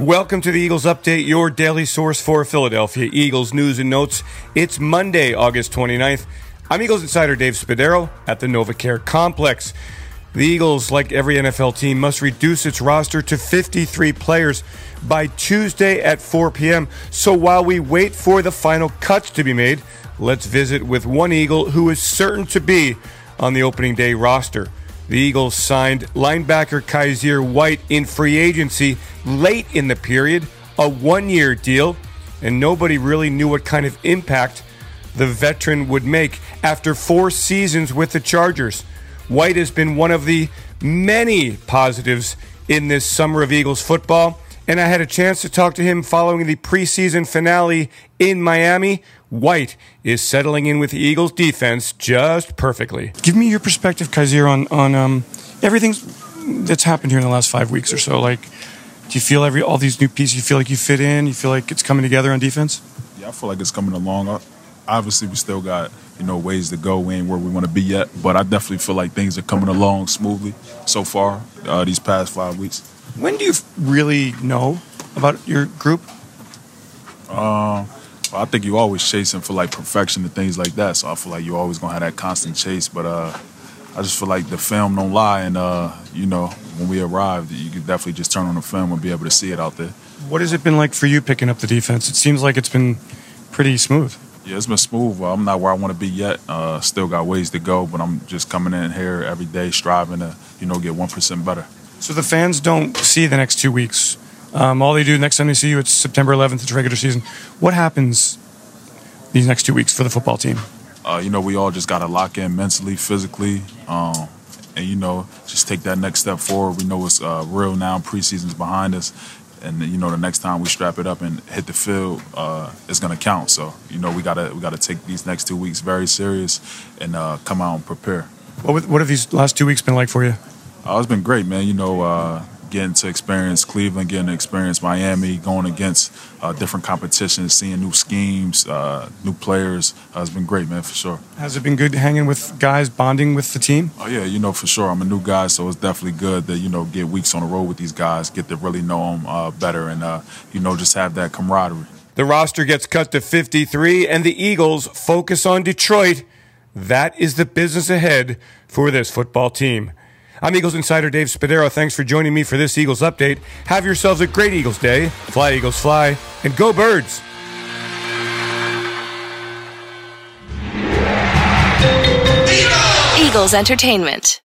Welcome to the Eagles Update, your daily source for Philadelphia Eagles news and notes. It's Monday, August 29th. I'm Eagles insider Dave Spadaro at the NovaCare Complex. The Eagles, like every NFL team, must reduce its roster to 53 players by Tuesday at 4 p.m. So while we wait for the final cuts to be made, let's visit with one Eagle who is certain to be on the opening day roster. The Eagles signed linebacker Kyzir White in free agency late in the period, a one year deal, and nobody really knew what kind of impact the veteran would make after four seasons with the Chargers. White has been one of the many positives in this summer of Eagles football, and I had a chance to talk to him following the preseason finale in Miami. White is settling in with the Eagles defense just perfectly. Give me your perspective, Kyzir, on on um, everything that's happened here in the last five weeks or so. Like, do you feel every all these new pieces? You feel like you fit in? You feel like it's coming together on defense? Yeah, I feel like it's coming along. Obviously, we still got you know ways to go. We ain't where we want to be yet, but I definitely feel like things are coming along smoothly so far uh, these past five weeks. When do you really know about your group? Um. I think you're always chasing for like perfection and things like that. So I feel like you're always gonna have that constant chase. But uh, I just feel like the film don't lie, and uh, you know when we arrived, you could definitely just turn on the film and be able to see it out there. What has it been like for you picking up the defense? It seems like it's been pretty smooth. Yeah, it's been smooth. I'm not where I want to be yet. Uh, still got ways to go, but I'm just coming in here every day, striving to you know get one percent better. So the fans don't see the next two weeks um, all they do next time they see you, it's September 11th. It's regular season. What happens these next two weeks for the football team? Uh, you know, we all just got to lock in mentally, physically, um, and you know, just take that next step forward. We know it's uh, real now. Preseason's behind us, and you know, the next time we strap it up and hit the field, uh, it's gonna count. So, you know, we gotta we gotta take these next two weeks very serious and uh, come out and prepare. What what have these last two weeks been like for you? Uh, it's been great, man. You know uh, getting to experience Cleveland, getting to experience Miami, going against uh, different competitions, seeing new schemes, uh, new players uh, has been great, man, for sure. Has it been good hanging with guys, bonding with the team? Oh yeah, you know for sure. I'm a new guy, so it's definitely good to you know get weeks on the road with these guys, get to really know them uh, better, and uh, you know just have that camaraderie. The roster gets cut to 53, and the Eagles focus on Detroit. That is the business ahead for this football team. I'm Eagles insider Dave Spadaro. Thanks for joining me for this Eagles update. Have yourselves a great Eagles day. Fly, Eagles, fly, and go, birds. Eagles Entertainment.